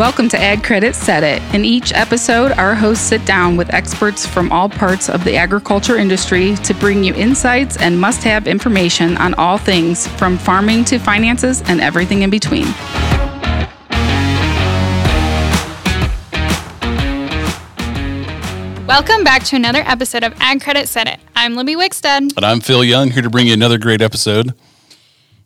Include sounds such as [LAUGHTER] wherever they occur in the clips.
Welcome to Ag Credit Set It. In each episode, our hosts sit down with experts from all parts of the agriculture industry to bring you insights and must have information on all things from farming to finances and everything in between. Welcome back to another episode of Ag Credit Set It. I'm Libby Wickstead. And I'm Phil Young, here to bring you another great episode.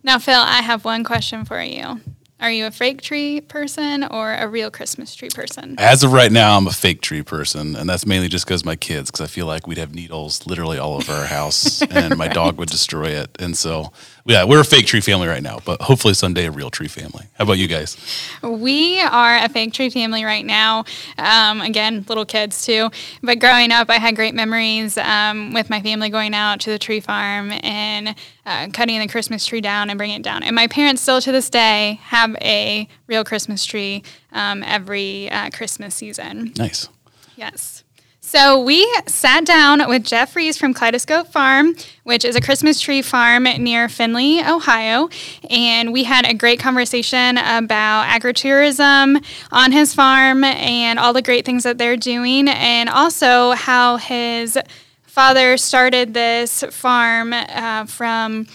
Now, Phil, I have one question for you. Are you a fake tree person or a real Christmas tree person? As of right now, I'm a fake tree person, and that's mainly just because my kids, because I feel like we'd have needles literally all over our house, [LAUGHS] and my dog would destroy it. And so yeah, we're a fake tree family right now, but hopefully someday a real tree family. How about you guys? We are a fake tree family right now. Um, again, little kids too. But growing up, I had great memories um, with my family going out to the tree farm and uh, cutting the Christmas tree down and bringing it down. And my parents still to this day have a real Christmas tree um, every uh, Christmas season. Nice. Yes. So we sat down with Jeff Reese from Kaleidoscope Farm, which is a Christmas tree farm near Findlay, Ohio, and we had a great conversation about agritourism on his farm and all the great things that they're doing, and also how his father started this farm uh, from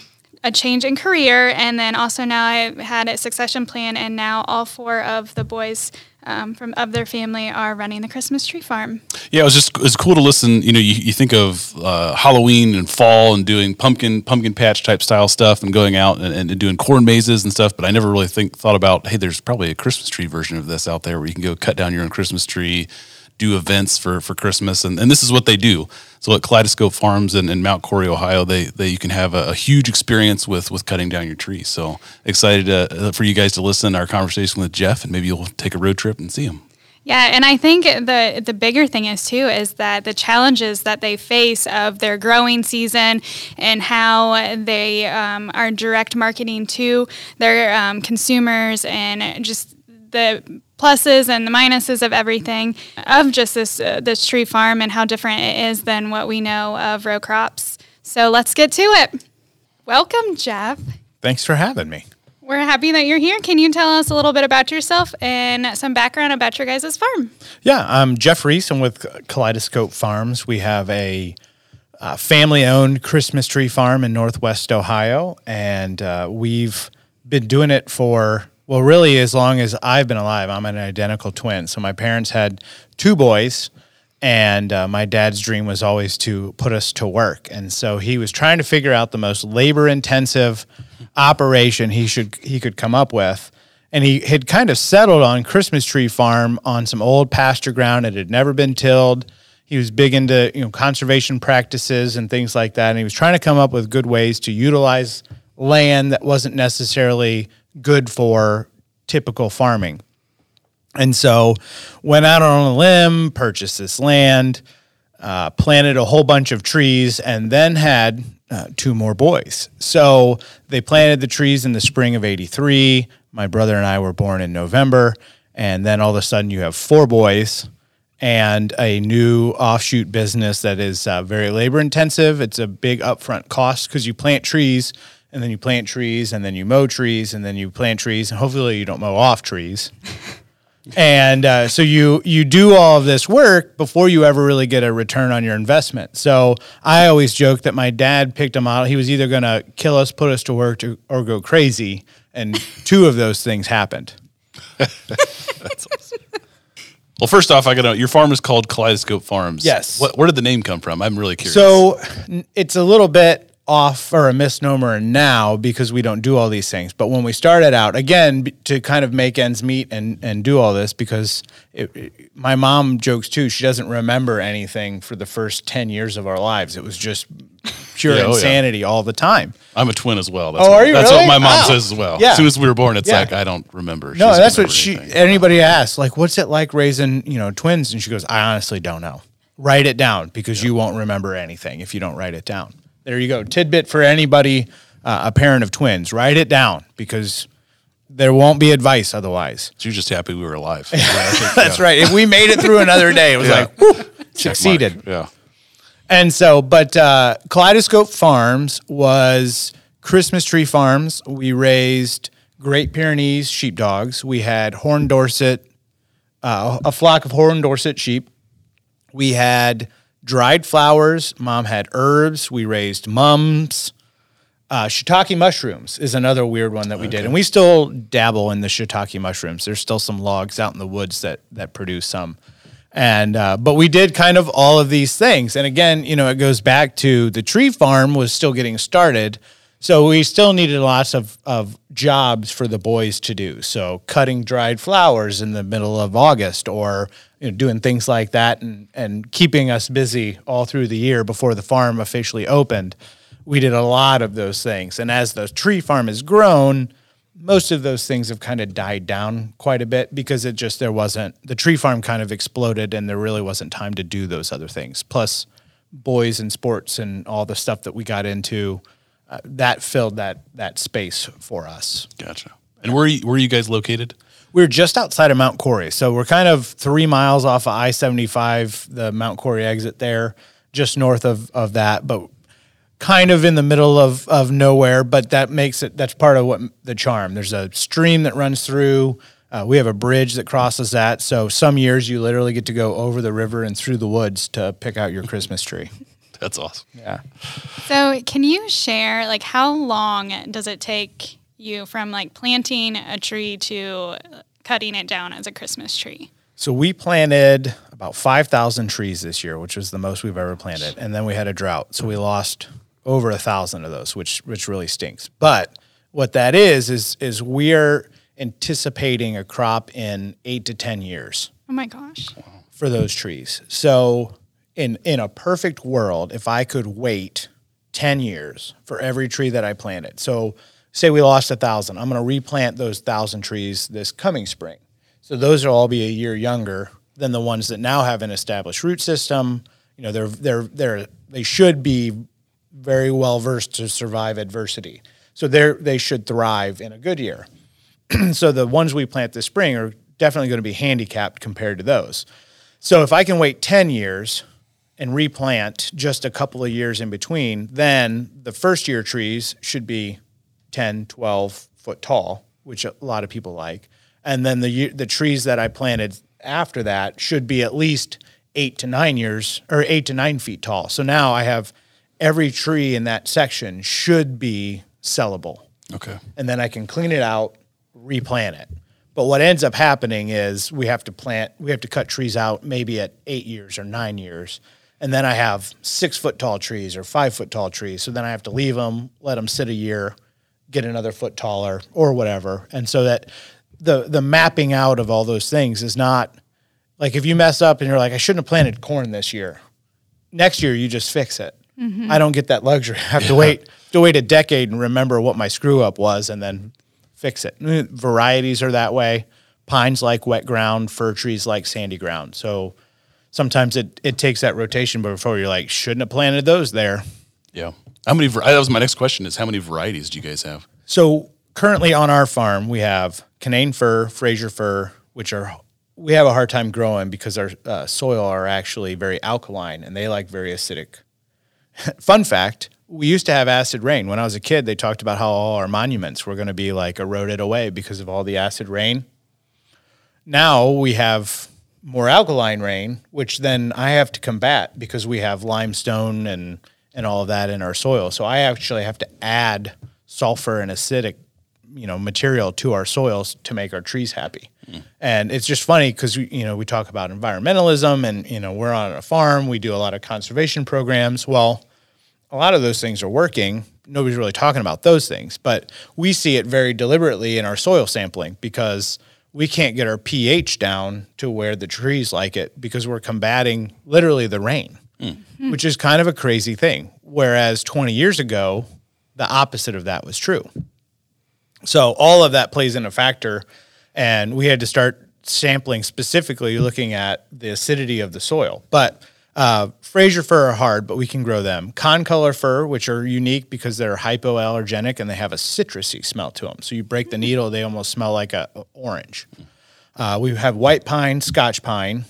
a change in career, and then also now I had a succession plan, and now all four of the boys um, from of their family are running the Christmas tree farm. Yeah, it was just it's cool to listen. You know, you, you think of uh, Halloween and fall and doing pumpkin pumpkin patch type style stuff and going out and, and, doing corn mazes and stuff, but I never really think thought about hey, there's probably a Christmas tree version of this out there where you can go cut down your own Christmas tree do events for for Christmas, and, and this is what they do. So at Kaleidoscope Farms in, in Mount Cory, Ohio, they, they you can have a, a, huge experience with with cutting down your tree. So excited to, uh, for you guys to listen to our conversation with Jeff, and maybe you'll take a road trip and see him. Yeah, and I think the the bigger thing is too is that the challenges that they face of their growing season and how they um, are direct marketing to their um, consumers and just the pluses and the minuses of everything of just this uh, this tree farm and how different it is than what we know of row crops. So let's get to it. Welcome, Jeff. Thanks for having me. We're happy that you're here. Can you tell us a little bit about yourself and some background about your guys' farm? Yeah, I'm Jeff Reese. I'm with Kaleidoscope Farms. We have a uh, family owned Christmas tree farm in Northwest Ohio, and uh, we've been doing it for well, really, as long as I've been alive, I'm an identical twin. So my parents had two boys, and uh, my dad's dream was always to put us to work. And so he was trying to figure out the most labor-intensive operation he should he could come up with. And he had kind of settled on Christmas Tree Farm on some old pasture ground. It had never been tilled. He was big into you know conservation practices and things like that. And he was trying to come up with good ways to utilize land that wasn't necessarily good for typical farming. And so went out on a limb, purchased this land, uh, planted a whole bunch of trees, and then had uh, two more boys. So they planted the trees in the spring of 83. My brother and I were born in November. And then all of a sudden you have four boys and a new offshoot business that is uh, very labor intensive. It's a big upfront cost because you plant trees and then you plant trees and then you mow trees and then you plant trees and hopefully you don't mow off trees [LAUGHS] and uh, so you you do all of this work before you ever really get a return on your investment so i always joke that my dad picked a model he was either going to kill us put us to work to, or go crazy and [LAUGHS] two of those things happened that's awesome well, first off, I got to. Your farm is called Kaleidoscope Farms. Yes. What, where did the name come from? I'm really curious. So, it's a little bit off or a misnomer now because we don't do all these things. But when we started out, again, to kind of make ends meet and, and do all this, because it, it, my mom jokes too, she doesn't remember anything for the first 10 years of our lives. It was just pure yeah, insanity oh yeah. all the time. I'm a twin as well. That's oh, what, are you That's really? what my mom wow. says as well. Yeah. As soon as we were born, it's yeah. like, I don't remember. No, that's what she, anything. anybody asks, like, what's it like raising, you know, twins? And she goes, I honestly don't know. Write it down because you won't remember anything if you don't write it down. There you go. Tidbit for anybody, uh, a parent of twins. Write it down because there won't be advice otherwise. So you're just happy we were alive. [LAUGHS] That's yeah. right. If we made it through another day, it was yeah. like, whew, succeeded. Yeah. And so, but uh, Kaleidoscope Farms was Christmas tree farms. We raised Great Pyrenees sheepdogs. We had Horn Dorset uh, a flock of Horn Dorset sheep. We had dried flowers. Mom had herbs. We raised mums. Uh, shiitake mushrooms is another weird one that we did, and we still dabble in the shiitake mushrooms. There's still some logs out in the woods that that produce some, and uh, but we did kind of all of these things. And again, you know, it goes back to the tree farm was still getting started, so we still needed lots of of jobs for the boys to do. So cutting dried flowers in the middle of August, or you know, doing things like that, and and keeping us busy all through the year before the farm officially opened we did a lot of those things. And as the tree farm has grown, most of those things have kind of died down quite a bit because it just there wasn't the tree farm kind of exploded and there really wasn't time to do those other things. Plus, boys and sports and all the stuff that we got into uh, that filled that that space for us. Gotcha. And where you, where are you guys located? We're just outside of Mount Cory, so we're kind of three miles off of I seventy five, the Mount Cory exit there, just north of of that, but kind of in the middle of, of nowhere, but that makes it, that's part of what the charm. There's a stream that runs through. Uh, we have a bridge that crosses that. So some years you literally get to go over the river and through the woods to pick out your Christmas tree. [LAUGHS] That's awesome. Yeah. So, can you share like how long does it take you from like planting a tree to cutting it down as a Christmas tree? So we planted about 5,000 trees this year, which was the most we've ever planted. And then we had a drought. So we lost over a thousand of those, which which really stinks. But what that is is is we're anticipating a crop in eight to ten years Oh my gosh. for those trees. So in in a perfect world, if I could wait ten years for every tree that I planted, so say we lost a thousand, I'm going to replant those thousand trees this coming spring. So those will all be a year younger than the ones that now have an established root system. You know, they're they're they're they should be very well versed to survive adversity. So they they should thrive in a good year. [CLEARS THROAT] so the ones we plant this spring are definitely going to be handicapped compared to those. So if I can wait 10 years and replant just a couple of years in between, then the first year trees should be 10, 12 foot tall, which a lot of people like. And then the the trees that I planted after that should be at least 8 to 9 years or 8 to 9 feet tall. So now I have every tree in that section should be sellable Okay. and then I can clean it out, replant it. But what ends up happening is we have to plant, we have to cut trees out maybe at eight years or nine years. And then I have six foot tall trees or five foot tall trees. So then I have to leave them, let them sit a year, get another foot taller or whatever. And so that the, the mapping out of all those things is not like if you mess up and you're like, I shouldn't have planted corn this year. Next year, you just fix it. I don't get that luxury. I have to wait to wait a decade and remember what my screw up was and then fix it. Mm, Varieties are that way. Pines like wet ground, fir trees like sandy ground. So sometimes it, it takes that rotation before you're like, shouldn't have planted those there. Yeah. How many? That was my next question. Is how many varieties do you guys have? So currently on our farm, we have Canaan fir, Fraser fir, which are we have a hard time growing because our uh, soil are actually very alkaline and they like very acidic. [LAUGHS] Fun fact: we used to have acid rain. When I was a kid, they talked about how all our monuments were going to be like eroded away because of all the acid rain. Now we have more alkaline rain, which then I have to combat because we have limestone and and all of that in our soil. So I actually have to add sulfur and acidic, you know, material to our soils to make our trees happy. Hmm. And it's just funny because you know we talk about environmentalism and you know we're on a farm, we do a lot of conservation programs. Well, a lot of those things are working. Nobody's really talking about those things, but we see it very deliberately in our soil sampling because we can't get our pH down to where the trees like it because we're combating literally the rain, which is kind of a crazy thing. Whereas 20 years ago, the opposite of that was true. So all of that plays in a factor, and we had to start sampling specifically looking at the acidity of the soil. But uh, Fraser fir are hard, but we can grow them. Concolor fir, which are unique because they're hypoallergenic and they have a citrusy smell to them. So you break the needle, they almost smell like a, a orange. Uh, we have white pine, Scotch pine,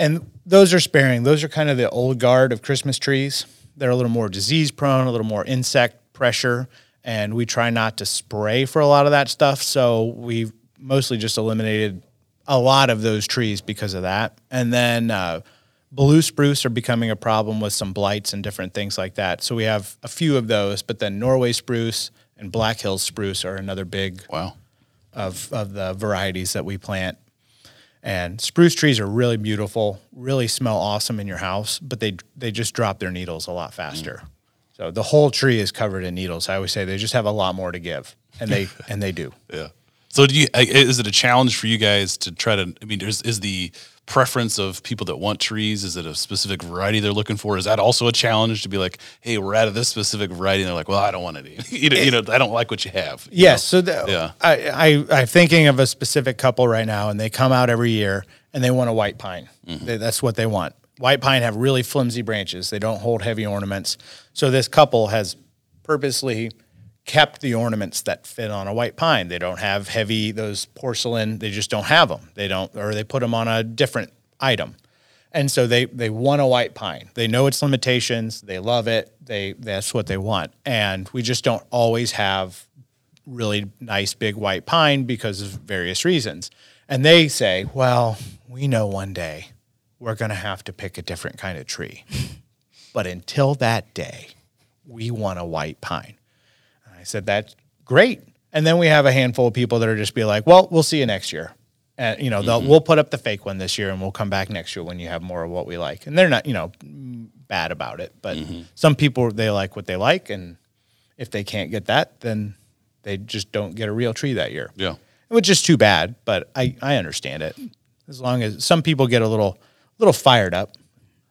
and those are sparing. Those are kind of the old guard of Christmas trees. They're a little more disease prone, a little more insect pressure, and we try not to spray for a lot of that stuff. So we mostly just eliminated a lot of those trees because of that. And then uh, blue spruce are becoming a problem with some blights and different things like that. So we have a few of those, but then Norway spruce and Black Hills spruce are another big Wow. of, of the varieties that we plant. And spruce trees are really beautiful, really smell awesome in your house, but they they just drop their needles a lot faster. So the whole tree is covered in needles. I always say they just have a lot more to give, and they [LAUGHS] and they do. Yeah. So do you? Is it a challenge for you guys to try to? I mean, is is the preference of people that want trees? Is it a specific variety they're looking for? Is that also a challenge to be like, hey, we're out of this specific variety, and they're like, well, I don't want any. [LAUGHS] you, know, you know, I don't like what you have. you Yes. know? So the, Yeah. I, I I'm thinking of a specific couple right now, and they come out every year, and they want a white pine. Mm-hmm. They, that's what they want. White pine have really flimsy branches. They don't hold heavy ornaments. So this couple has purposely kept the ornaments that fit on a white pine. They don't have heavy those porcelain. They just don't have them. They don't, or they put them on a different item. And so they they want a white pine. They know its limitations. They love it. They that's what they want. And we just don't always have really nice big white pine because of various reasons. And they say, well, we know one day we're going to have to pick a different kind of tree. [LAUGHS] but until that day, we want a white pine. I said, that's great. And then we have a handful of people that are just be like, well, we'll see you next year. And, you know, they'll mm-hmm. we'll put up the fake one this year and we'll come back next year when you have more of what we like. And they're not, you know, bad about it. But mm-hmm. some people, they like what they like. And if they can't get that, then they just don't get a real tree that year. Yeah. Which is too bad, but I, I understand it. As long as some people get a little little fired up.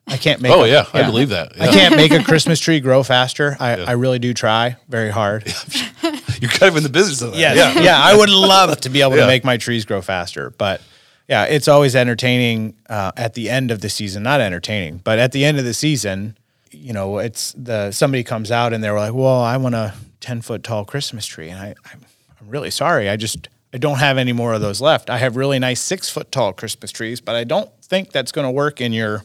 I can't make Oh, a- yeah, I believe that. I can't make a [LAUGHS] Christmas tree grow faster. I, I really do try very hard. [LAUGHS] You're kind of in the business of that. Yeah, yeah, I would love to be able Yeah. to make my trees grow faster, but yeah, it's always entertaining uh, at the end of the season. Not entertaining, but at the end of the season, you know, it's the somebody comes out and they're like, "Well, I want a ten foot tall Christmas tree," and I, I'm, I'm really sorry, I just I don't have any more of those left. I have really nice six foot tall Christmas trees, but I don't think that's going to work in your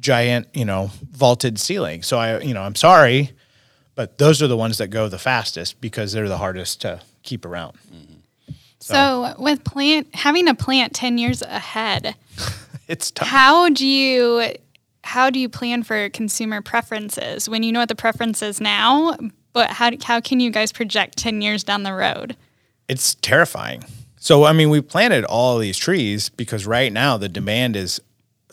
giant, you know, vaulted ceiling. So I, you know, I'm sorry, but those are the ones that go the fastest because they're the hardest to keep around. So with plant having a plant 10 years ahead, [LAUGHS] It's tough. how do you how do you plan for consumer preferences when you know what the preference is now, but how how can you guys project 10 years down the road? It's terrifying. So I mean, we planted all these trees because right now the demand is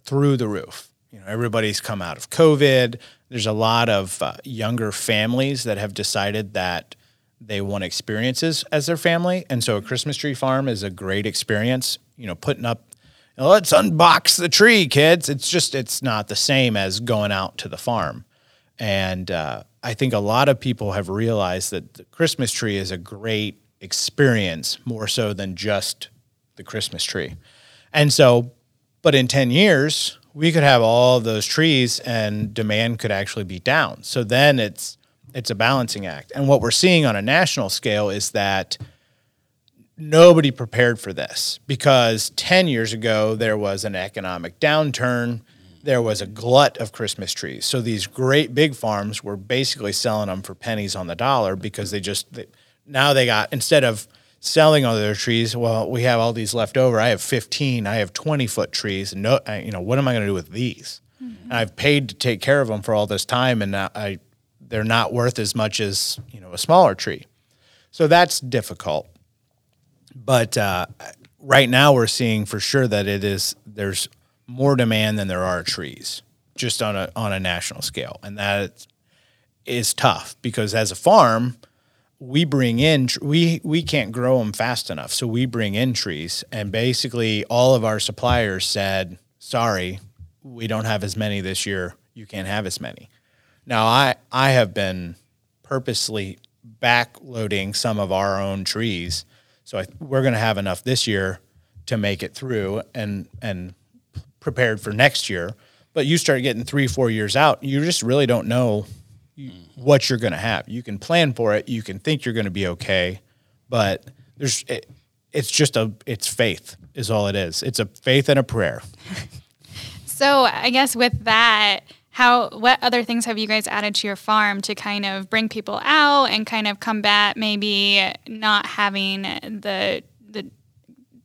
through the roof. You know, everybody's come out of COVID. There's a lot of uh, younger families that have decided that they want experiences as their family, and so a Christmas tree farm is a great experience. You know, putting up, let's unbox the tree, kids. It's just it's not the same as going out to the farm. And uh, I think a lot of people have realized that the Christmas tree is a great experience more so than just the Christmas tree. And so, but in 10 years, we could have all those trees and demand could actually be down. So then it's it's a balancing act. And what we're seeing on a national scale is that nobody prepared for this because 10 years ago there was an economic downturn there was a glut of christmas trees so these great big farms were basically selling them for pennies on the dollar because they just they, now they got instead of selling all their trees well we have all these left over. I have 15 i have 20 foot trees. And no I, you know what am i going to do with these? And i've paid to take care of them for all this time and now i they're not worth as much as you know a smaller tree. So that's difficult. But uh, right now we're seeing for sure that it is there's more demand than there are trees just on a on a national scale. And that is tough because as a farm we bring in we we can't grow them fast enough. So we bring in trees and basically all of our suppliers said sorry we don't have as many this year. You can't have as many. Now i i have been purposely backloading some of our own trees. So I, we're going to have enough this year to make it through and and prepared for next year. But you start getting three, four years out, you just really don't know you- what you're going to have. You can plan for it, you can think you're going to be okay, but there's it, it's just a it's faith is all it is. It's a faith and a prayer. [LAUGHS] So I guess with that, how what other things have you guys added to your farm to kind of bring people out and kind of combat maybe not having the the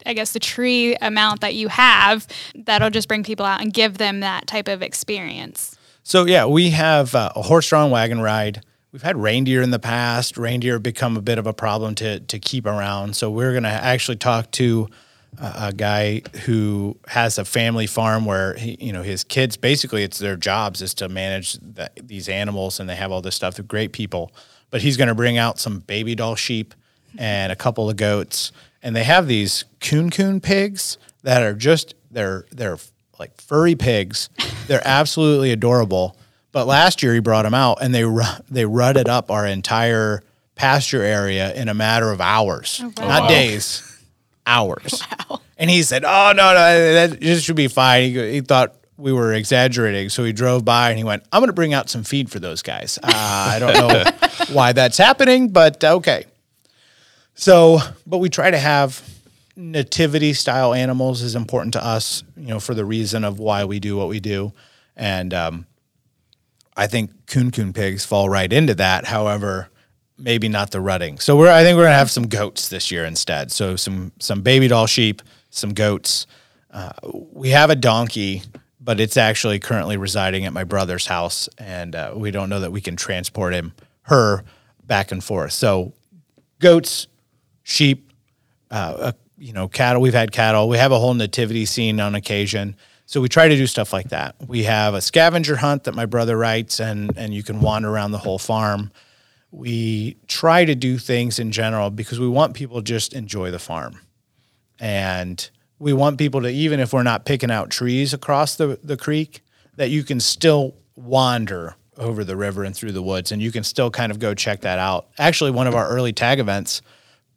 I guess the tree amount that you have that'll just bring people out and give them that type of experience. So yeah, we have uh, a horse-drawn wagon ride. We've had reindeer in the past. Reindeer become a bit of a problem to to keep around. So we're going to actually talk to a guy who has a family farm where he, you know his kids basically it's their jobs is to manage the, these animals and they have all this stuff. They're great people, but he's going to bring out some baby doll sheep and a couple of goats, and they have these kunekune pigs that are just they're they're like furry pigs. They're [LAUGHS] absolutely adorable. But last year he brought them out and they they rutted up our entire pasture area in a matter of hours, not wow. days, hours. [LAUGHS] And he said, "Oh no, no, that just should be fine." He, he thought we were exaggerating, so he drove by and he went, "I'm going to bring out some feed for those guys." Uh, I don't know [LAUGHS] why that's happening, but okay. So, but we try to have nativity style animals is important to us, you know, for the reason of why we do what we do. And um, I think kunekune pigs fall right into that. However, maybe not the rutting. So we're I think we're gonna have some goats this year instead. So some some baby doll sheep, some goats. Uh, we have a donkey, but it's actually currently residing at my brother's house, and uh, we don't know that we can transport him her back and forth. So goats, sheep, uh, uh, you know, cattle. We've had cattle. We have a whole nativity scene on occasion. So we try to do stuff like that. We have a scavenger hunt that my brother writes, and and you can wander around the whole farm. We try to do things in general because we want people to just enjoy the farm, and we want people to even if we're not picking out trees across the the creek, that you can still wander over the river and through the woods, and you can still kind of go check that out. Actually, one of our early tag events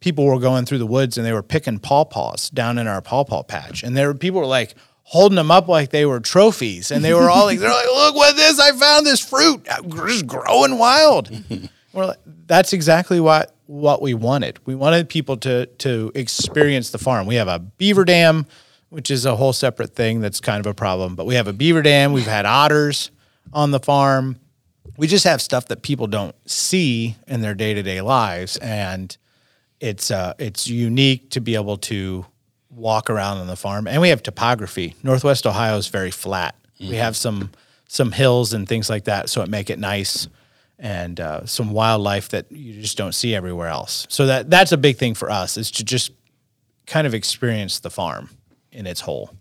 people were going through the woods and they were picking pawpaws down in our pawpaw patch. And there were people were like holding them up like they were trophies. And they were all like, [LAUGHS] they're like, look what this, I found this fruit uh, just growing wild. [LAUGHS] we're like, that's exactly what what we wanted. We wanted people to to experience the farm. We have a beaver dam, which is a whole separate thing that's kind of a problem. But we have a beaver dam, we've had otters on the farm. We just have stuff that people don't see in their day-to-day lives. And it's uh, it's unique to be able to walk around on the farm, and we have topography. Northwest Ohio is very flat. We have some some hills and things like that, so it make it nice, and uh, some wildlife that you just don't see everywhere else. So that that's a big thing for us is to just kind of experience the farm in its whole.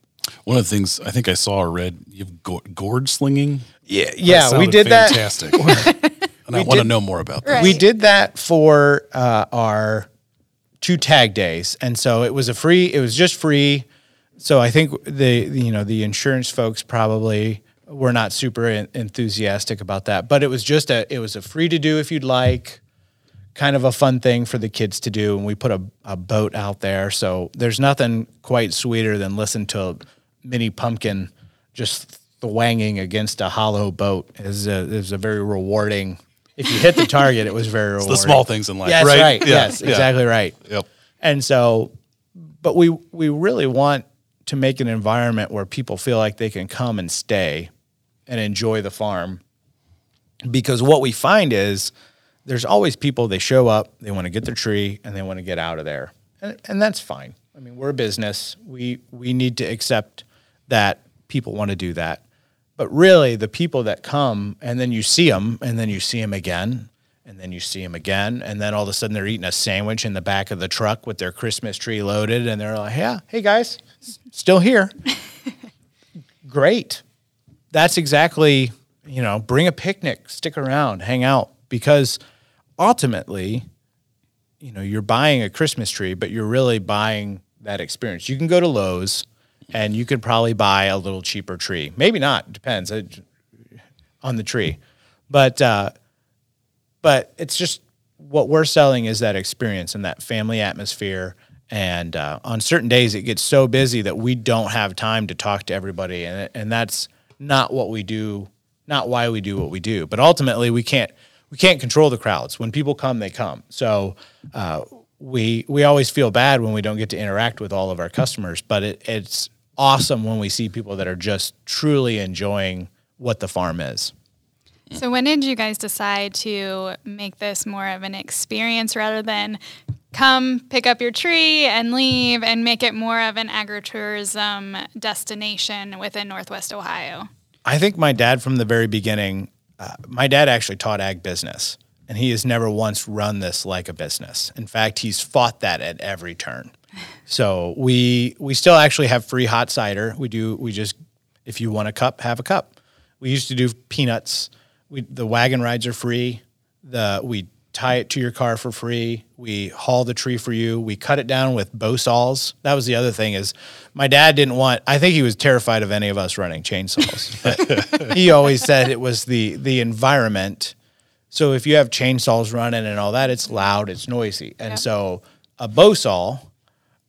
One of the things I think I saw or read, you have gourd slinging. Yeah, yeah, we did that. fantastic. [LAUGHS] and I want to know more about that. Right. We did that for uh, our two tag days, and so it was a free. It was just free. So I think the you know the insurance folks probably were not super en- enthusiastic about that, but it was just a it was a free to do if you'd like, kind of a fun thing for the kids to do, and we put a, a boat out there. So there's nothing quite sweeter than listen to mini pumpkin just thwanging against a hollow boat. is a is a very rewarding. If you hit the target, it was very rewarding. the small things in life, Yes, right? right. Yeah, Yes, yeah. exactly right. Yep. And so, but we we really want to make an environment where people feel like they can come and stay and enjoy the farm. Because what we find is there's always people they show up, they want to get their tree and they want to get out of there. And and that's fine. I mean, we're a business. We we need to accept that people want to do that. But really, the people that come and then you see them and then you see them again and then you see them again and then all of a sudden they're eating a sandwich in the back of the truck with their Christmas tree loaded and they're like, "Yeah, hey guys, still here." [LAUGHS] Great. That's exactly, you know, bring a picnic, stick around, hang out because ultimately, you know, you're buying a Christmas tree, but you're really buying that experience. You can go to Lowe's and you could probably buy a little cheaper tree. Maybe not, depends on the tree. But uh, but it's just what we're selling is that experience and that family atmosphere. And uh, on certain days, it gets so busy that we don't have time to talk to everybody, and and that's not what we do, not why we do what we do. But ultimately, we can't we can't control the crowds. When people come, they come. So uh, we we always feel bad when we don't get to interact with all of our customers, but it, it's awesome when we see people that are just truly enjoying what the farm is. So when did you guys decide to make this more of an experience rather than come pick up your tree and leave and make it more of an agritourism destination within Northwest Ohio? I think my dad from the very beginning, uh, my dad actually taught ag business, and he has never once run this like a business. In fact, he's fought that at every turn. So we we still actually have free hot cider. We do we just if you want a cup, have a cup. We used to do peanuts. We the wagon rides are free. The we tie it to your car for free. We haul the tree for you. We cut it down with bow saws. That was the other thing is my dad didn't want I think he was terrified of any of us running chainsaws. [LAUGHS] But he always said it was the the environment. So if you have chainsaws running and all that, it's loud, it's noisy. And Yeah. so a bow saw,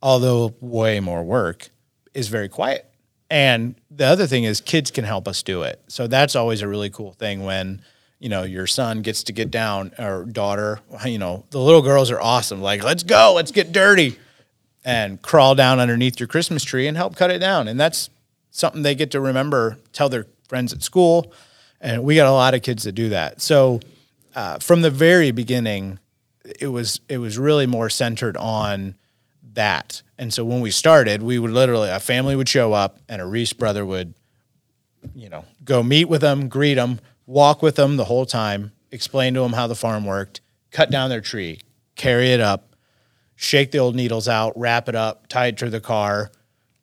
although way more work, is very quiet. And the other thing is kids can help us do it. So that's always a really cool thing when, you know, your son gets to get down or daughter, you know, the little girls are awesome. Like, let's go, let's get dirty and crawl down underneath your Christmas tree and help cut it down. And that's something they get to remember, tell their friends at school. And we got a lot of kids that do that. So uh, from the very beginning, it was it was really more centered on that. And so when we started, we would literally a family would show up and a Reese brother would, you know, go meet with them, greet them, walk with them the whole time, explain to them how the farm worked, cut down their tree, carry it up, shake the old needles out, wrap it up, tie it to the car,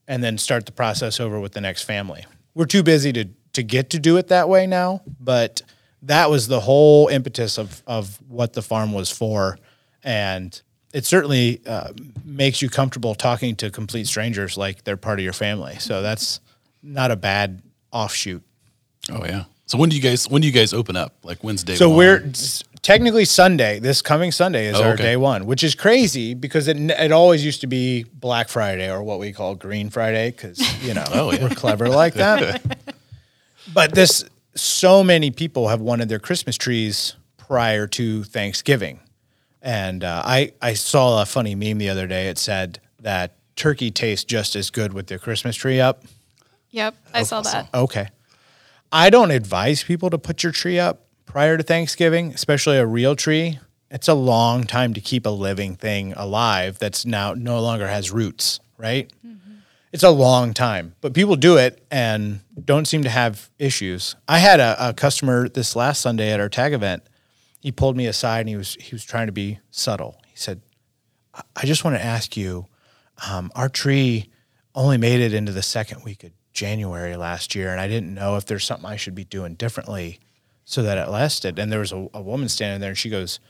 and then start the process over with the next family. We're too busy to to get to do it that way now, but that was the whole impetus of of what the farm was for, and it certainly uh, makes you comfortable talking to complete strangers like they're part of your family. So that's not a bad offshoot. Oh yeah. So when do you guys when do you guys open up? Like Wednesday? So we're technically Sunday. This coming Sunday is Oh, our okay. day one, which is crazy because it it always used to be Black Friday or what we call Green Friday because you know [LAUGHS] Oh, yeah. we're clever like that. [LAUGHS] but this, so many people have wanted their Christmas trees prior to Thanksgiving, and uh, I I saw a funny meme the other day. It said that turkey tastes just as good with their Christmas tree up. Yep, I saw that. Okay. I don't advise people to put your tree up prior to Thanksgiving, especially a real tree. It's a long time to keep a living thing alive that's now no longer has roots, right? It's a long time, but people do it and don't seem to have issues. I had a, a customer this last Sunday at our tag event. He pulled me aside and he was he was trying to be subtle. He said, "I- "I just want to ask you, um, our tree only made it into the second week of January last year, and I didn't know if there's something I should be doing differently so that it lasted. And there was a, a woman standing there, and she goes,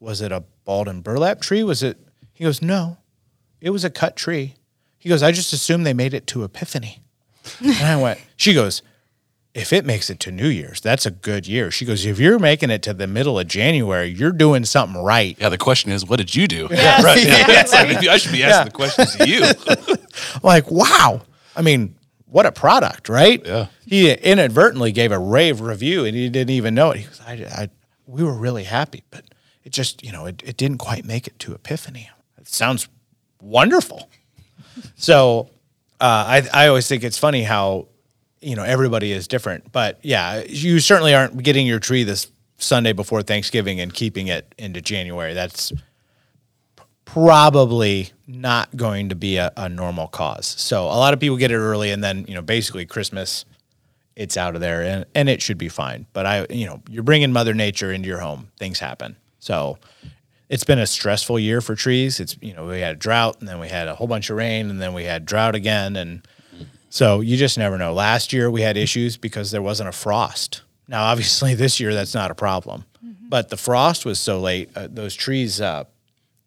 "Was it a balled and burlap tree? Was it?" He goes, "No, it was a cut tree." He goes, "I just assumed they made it to Epiphany." and I went. She goes, "If it makes it to New Year's, that's a good year." She goes, "If you're making it to the middle of January, you're doing something right." Yeah, the question is, what did you do? Yes. [LAUGHS] right. Yeah. Yeah. Like, I should be asking the questions to you. [LAUGHS] like, wow. I mean, what a product, right? Yeah. He inadvertently gave a rave review and he didn't even know it. He goes, I, I we were really happy, but it just, you know, it, it didn't quite make it to Epiphany. It sounds wonderful. so uh, I, I always think it's funny how, you know, everybody is different. But yeah, you certainly aren't getting your tree this Sunday before Thanksgiving and keeping it into January. That's probably not going to be a, a normal cause. So a lot of people get it early and then, you know, basically Christmas, it's out of there and, and it should be fine. But I, you know, you're bringing mother nature into your home, things happen. So it's been a stressful year for trees. It's, you know, we had a drought and then we had a whole bunch of rain and then we had drought again. And so you just never know. Last year we had issues because there wasn't a frost. Now, obviously [LAUGHS] this year that's not a problem, but the frost was so late, uh, those trees, uh,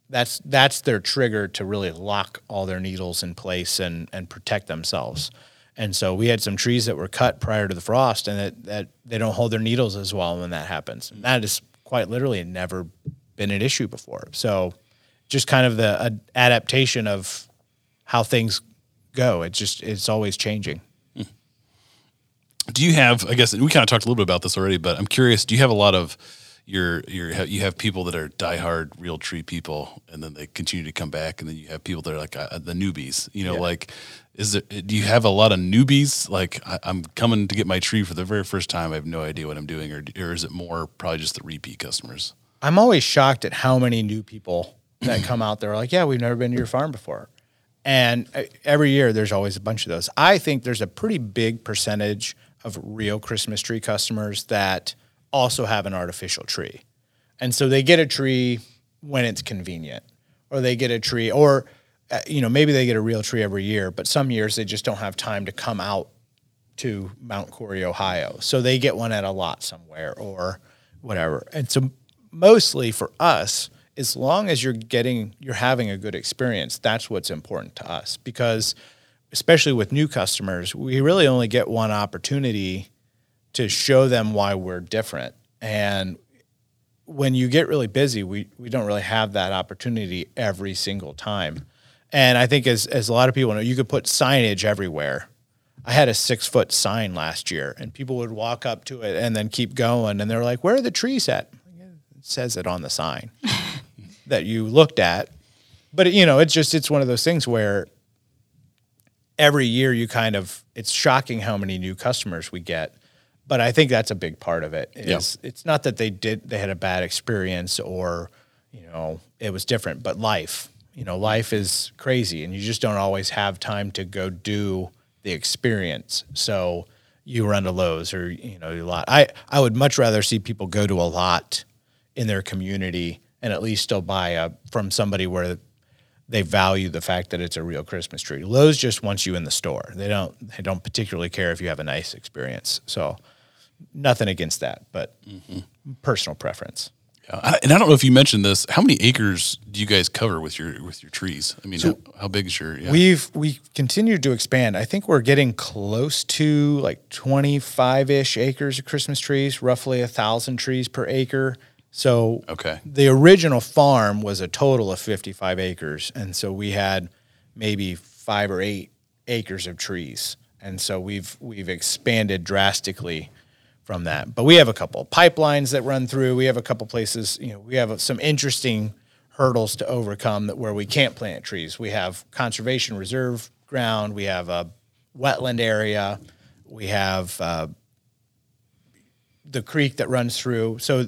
that's that's their trigger to really lock all their needles in place and and protect themselves. And so we had some trees that were cut prior to the frost, and that, that they don't hold their needles as well when that happens. And that is quite literally never been an issue before. So just kind of the uh, adaptation of how things go. It's just it's always changing. Do you have? I guess we kind of talked a little bit about this already, but I'm curious. Do you have a lot of your your you have people that are diehard real tree people, and then they continue to come back, and then you have people that are like uh, the newbies. You know, Yeah. like is it? Do you have a lot of newbies? Like I, I'm coming to get my tree for the very first time. I have no idea what I'm doing, or or is it more probably just the repeat customers? I'm always shocked at how many new people that come out there are like, yeah, we've never been to your farm before. And uh, every year there's always a bunch of those. I think there's a pretty big percentage of real Christmas tree customers that also have an artificial tree. And so they get a tree when it's convenient, or they get a tree, or uh, you know maybe they get a real tree every year, but some years they just don't have time to come out to Mount Cory, Ohio, so they get one at a lot somewhere or whatever. And so mostly for us, as long as you're getting you're having a good experience, that's what's important to us because especially with new customers, we really only get one opportunity to show them why we're different. And when you get really busy, we, we don't really have that opportunity every single time. And I think as, as a lot of people know, you could put signage everywhere. I had a six foot sign last year and people would walk up to it and then keep going. And they're like, where are the trees at? It says it on the sign that you looked at. But, you know, it's just, it's one of those things where every year you kind of, it's shocking how many new customers we get but I think that's a big part of it. it. Is yeah. it's not that they did they had a bad experience or you know it was different, but life. You know, life is crazy, and you just don't always have time to go do the experience. So you run to Lowe's or you know a lot. I I would much rather see people go to a lot in their community and at least still buy a from somebody where they value the fact that it's a real Christmas tree. Lowe's just wants you in the store. They don't they don't particularly care if you have a nice experience. So nothing against that, but mm-hmm. personal preference. Yeah. and I don't know if you mentioned this. How many acres do you guys cover with your with your trees? I mean, so how, how, big is your? Yeah. We've we continued to expand. I think we're getting close to like twenty five ish acres of Christmas trees, roughly a thousand trees per acre. So okay, the original farm was a total of fifty five acres, and so we had maybe five or eight acres of trees, and so we've we've expanded drastically from that. But we have a couple pipelines that run through. We have a couple places, you know, we have some interesting hurdles to overcome that where we can't plant trees. We have conservation reserve ground, we have a wetland area, we have uh, the creek that runs through. So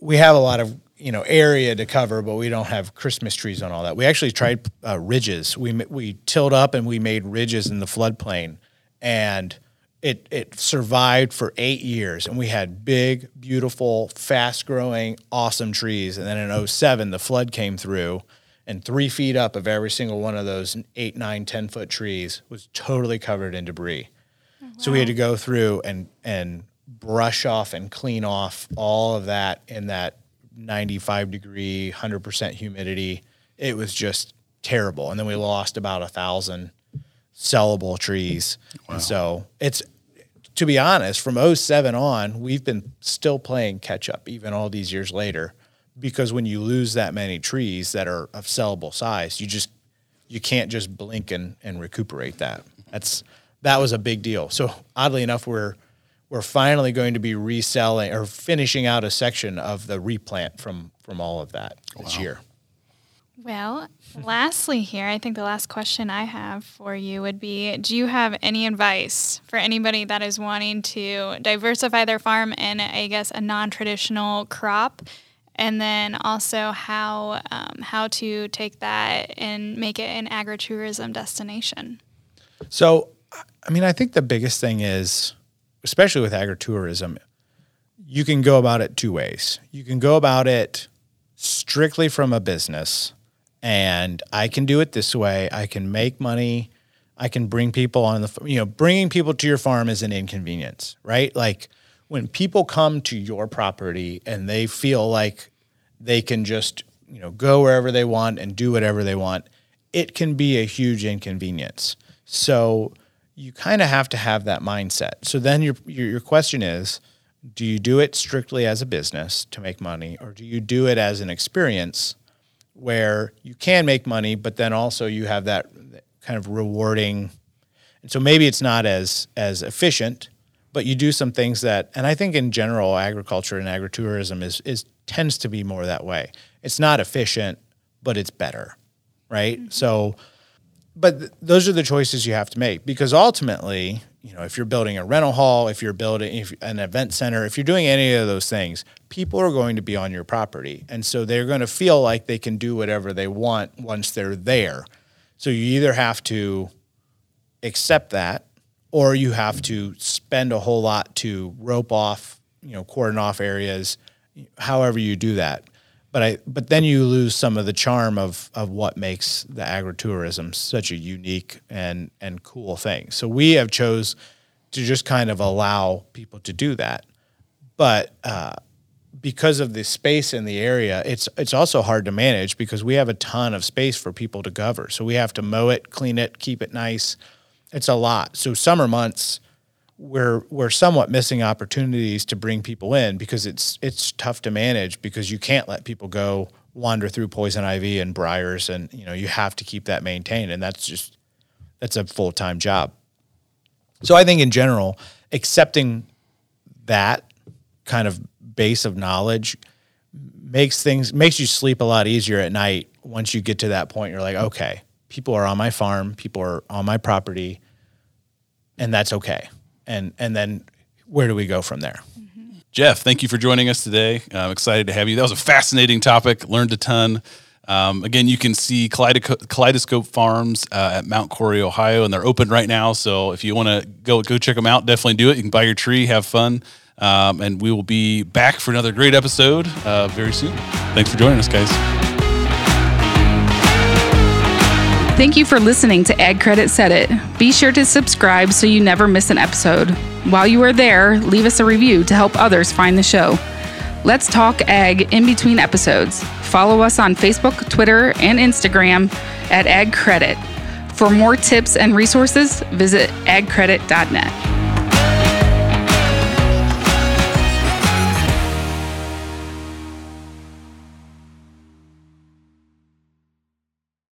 we have a lot of you know area to cover, but we don't have Christmas trees on all that. We actually tried uh, ridges. We we tilled up and we made ridges in the floodplain, and it it survived for eight years and we had big beautiful fast growing awesome trees and then in 07 the flood came through and three feet up of every single one of those eight nine ten foot trees was totally covered in debris oh, wow. so we had to go through and and brush off and clean off all of that in that 95 degree 100% humidity it was just terrible and then we lost about a thousand sellable trees. Wow. And so it's to be honest, from 07 on, we've been still playing catch up even all these years later because when you lose that many trees that are of sellable size, you just you can't just blink and, and recuperate that. That's that was a big deal. So oddly enough, we're we're finally going to be reselling or finishing out a section of the replant from from all of that this wow. year. Well, lastly, here, I think the last question I have for you would be Do you have any advice for anybody that is wanting to diversify their farm in, I guess, a non traditional crop? And then also how, um, how to take that and make it an agritourism destination? So, I mean, I think the biggest thing is, especially with agritourism, you can go about it two ways. You can go about it strictly from a business and I can do it this way. I can make money. I can bring people on the, you know, bringing people to your farm is an inconvenience, right? Like when people come to your property and they feel like they can just, you know, go wherever they want and do whatever they want, it can be a huge inconvenience. So you kind of have to have that mindset. So then your, your, your question is, do you do it strictly as a business to make money or do you do it as an experience where you can make money, but then also you have that kind of rewarding. And so maybe it's not as as efficient, but you do some things that, and I think in general, agriculture and agritourism is is tends to be more that way. It's not efficient, but it's better, right? Mm-hmm. So, but th- those are the choices you have to make because ultimately, you know, if you're building a rental hall, if you're building if, an event center, if you're doing any of those things, people are going to be on your property. And so they're going to feel like they can do whatever they want once they're there. So you either have to accept that or you have to spend a whole lot to rope off, you know, cordon off areas, however you do that. But I but then you lose some of the charm of of what makes the agritourism such a unique and and cool thing. So we have chose to just kind of allow people to do that. But uh, because of the space in the area, it's it's also hard to manage because we have a ton of space for people to cover. So we have to mow it, clean it, keep it nice. It's a lot. So summer months, we're we're somewhat missing opportunities to bring people in because it's it's tough to manage because you can't let people go wander through poison ivy and briars and you know you have to keep that maintained and that's just that's a full-time job. So I think in general accepting that kind of base of knowledge makes things makes you sleep a lot easier at night once you get to that point you're like okay people are on my farm people are on my property and that's okay and and then where do we go from there? Jeff, thank you for joining us today. I'm excited to have you. That was a fascinating topic. Learned a ton. Um, again, you can see Kaleidoscope Farms uh, at Mount Cory, Ohio, and they're open right now. So if you want to go go check them out, definitely do it. You can buy your tree, have fun, um, and we will be back for another great episode uh, very soon. Thanks for joining us, guys. Thank you for listening to Ag Credit Said It. Be sure to subscribe so you never miss an episode. While you are there, leave us a review to help others find the show. Let's talk ag in between episodes. Follow us on Facebook, Twitter, and Instagram at Ag Credit. For more tips and resources, visit agcredit.net.